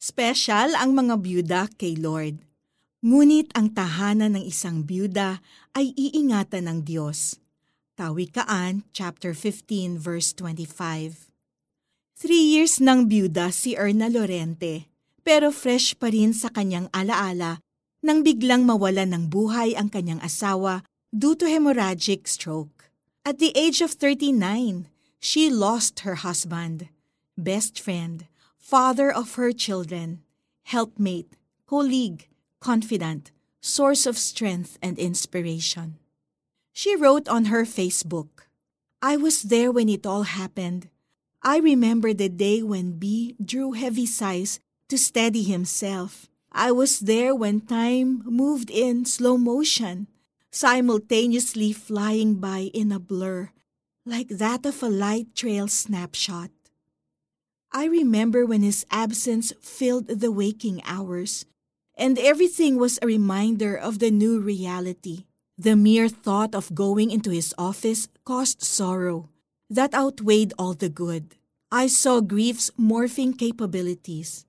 Special ang mga byuda kay Lord. Ngunit ang tahanan ng isang byuda ay iingatan ng Diyos. Kawikaan, chapter 15, verse 25. Three years ng byuda si Erna Lorente, pero fresh pa rin sa kanyang alaala nang biglang mawala ng buhay ang kanyang asawa due to hemorrhagic stroke. At the age of 39, she lost her husband, best friend, father of her children, helpmate, colleague, confidant, source of strength and inspiration. She wrote on her Facebook, I was there when it all happened. I remember the day when B drew heavy sighs to steady himself. I was there when time moved in slow motion, simultaneously flying by in a blur, like that of a light trail snapshot. I remember when his absence filled the waking hours, and everything was a reminder of the new reality. The mere thought of going into his office caused sorrow that outweighed all the good. I saw grief's morphing capabilities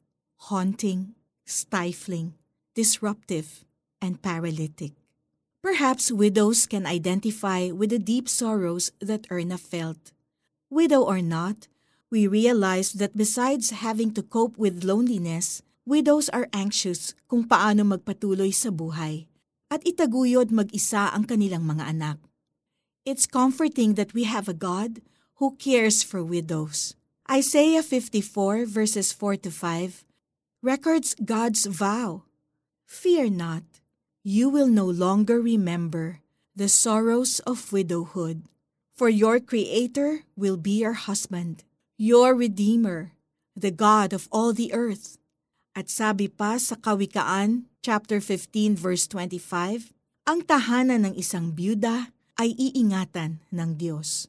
haunting, stifling, disruptive, and paralytic. Perhaps widows can identify with the deep sorrows that Erna felt. Widow or not, we realize that besides having to cope with loneliness, widows are anxious kung paano magpatuloy sa buhay at itaguyod mag-isa ang kanilang mga anak. It's comforting that we have a God who cares for widows. Isaiah 54 verses 4 to 5 records God's vow. Fear not, you will no longer remember the sorrows of widowhood, for your Creator will be your husband, your Redeemer, the God of all the earth. At sabi pa sa Kawikaan, chapter 15 verse 25, ang tahanan ng isang byuda ay iingatan ng Diyos.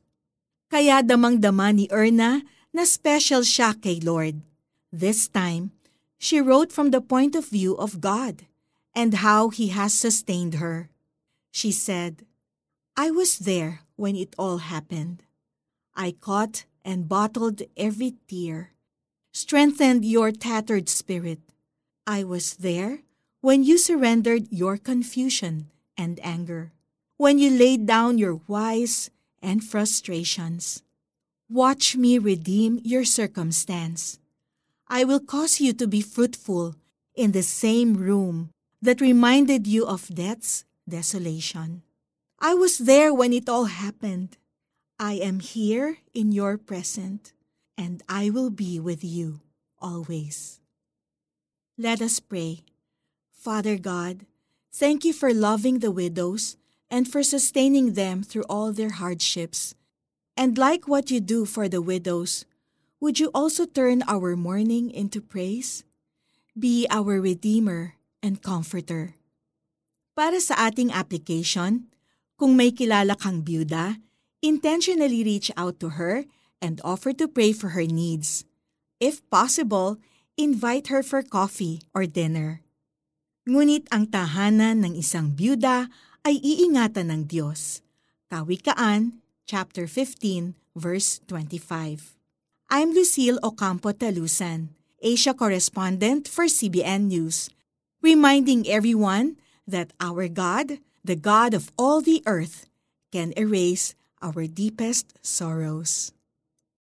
Kaya damang-dama ni Erna na special siya kay Lord. This time, she wrote from the point of view of God and how He has sustained her. She said, I was there when it all happened. I caught and bottled every tear strengthened your tattered spirit. I was there when you surrendered your confusion and anger, when you laid down your whys and frustrations. Watch me redeem your circumstance. I will cause you to be fruitful in the same room that reminded you of death's desolation. I was there when it all happened. I am here in your present and I will be with you always. Let us pray. Father God, thank you for loving the widows and for sustaining them through all their hardships. And like what you do for the widows, would you also turn our mourning into praise? Be our Redeemer and Comforter. Para sa ating application, kung may kilala kang byuda, intentionally reach out to her and offer to pray for her needs. If possible, invite her for coffee or dinner. Ngunit ang tahanan ng isang byuda ay iingatan ng Diyos. Kawikaan, chapter 15, verse 25. I'm Lucille Ocampo Talusan, Asia correspondent for CBN News, reminding everyone that our God, the God of all the earth, can erase our deepest sorrows.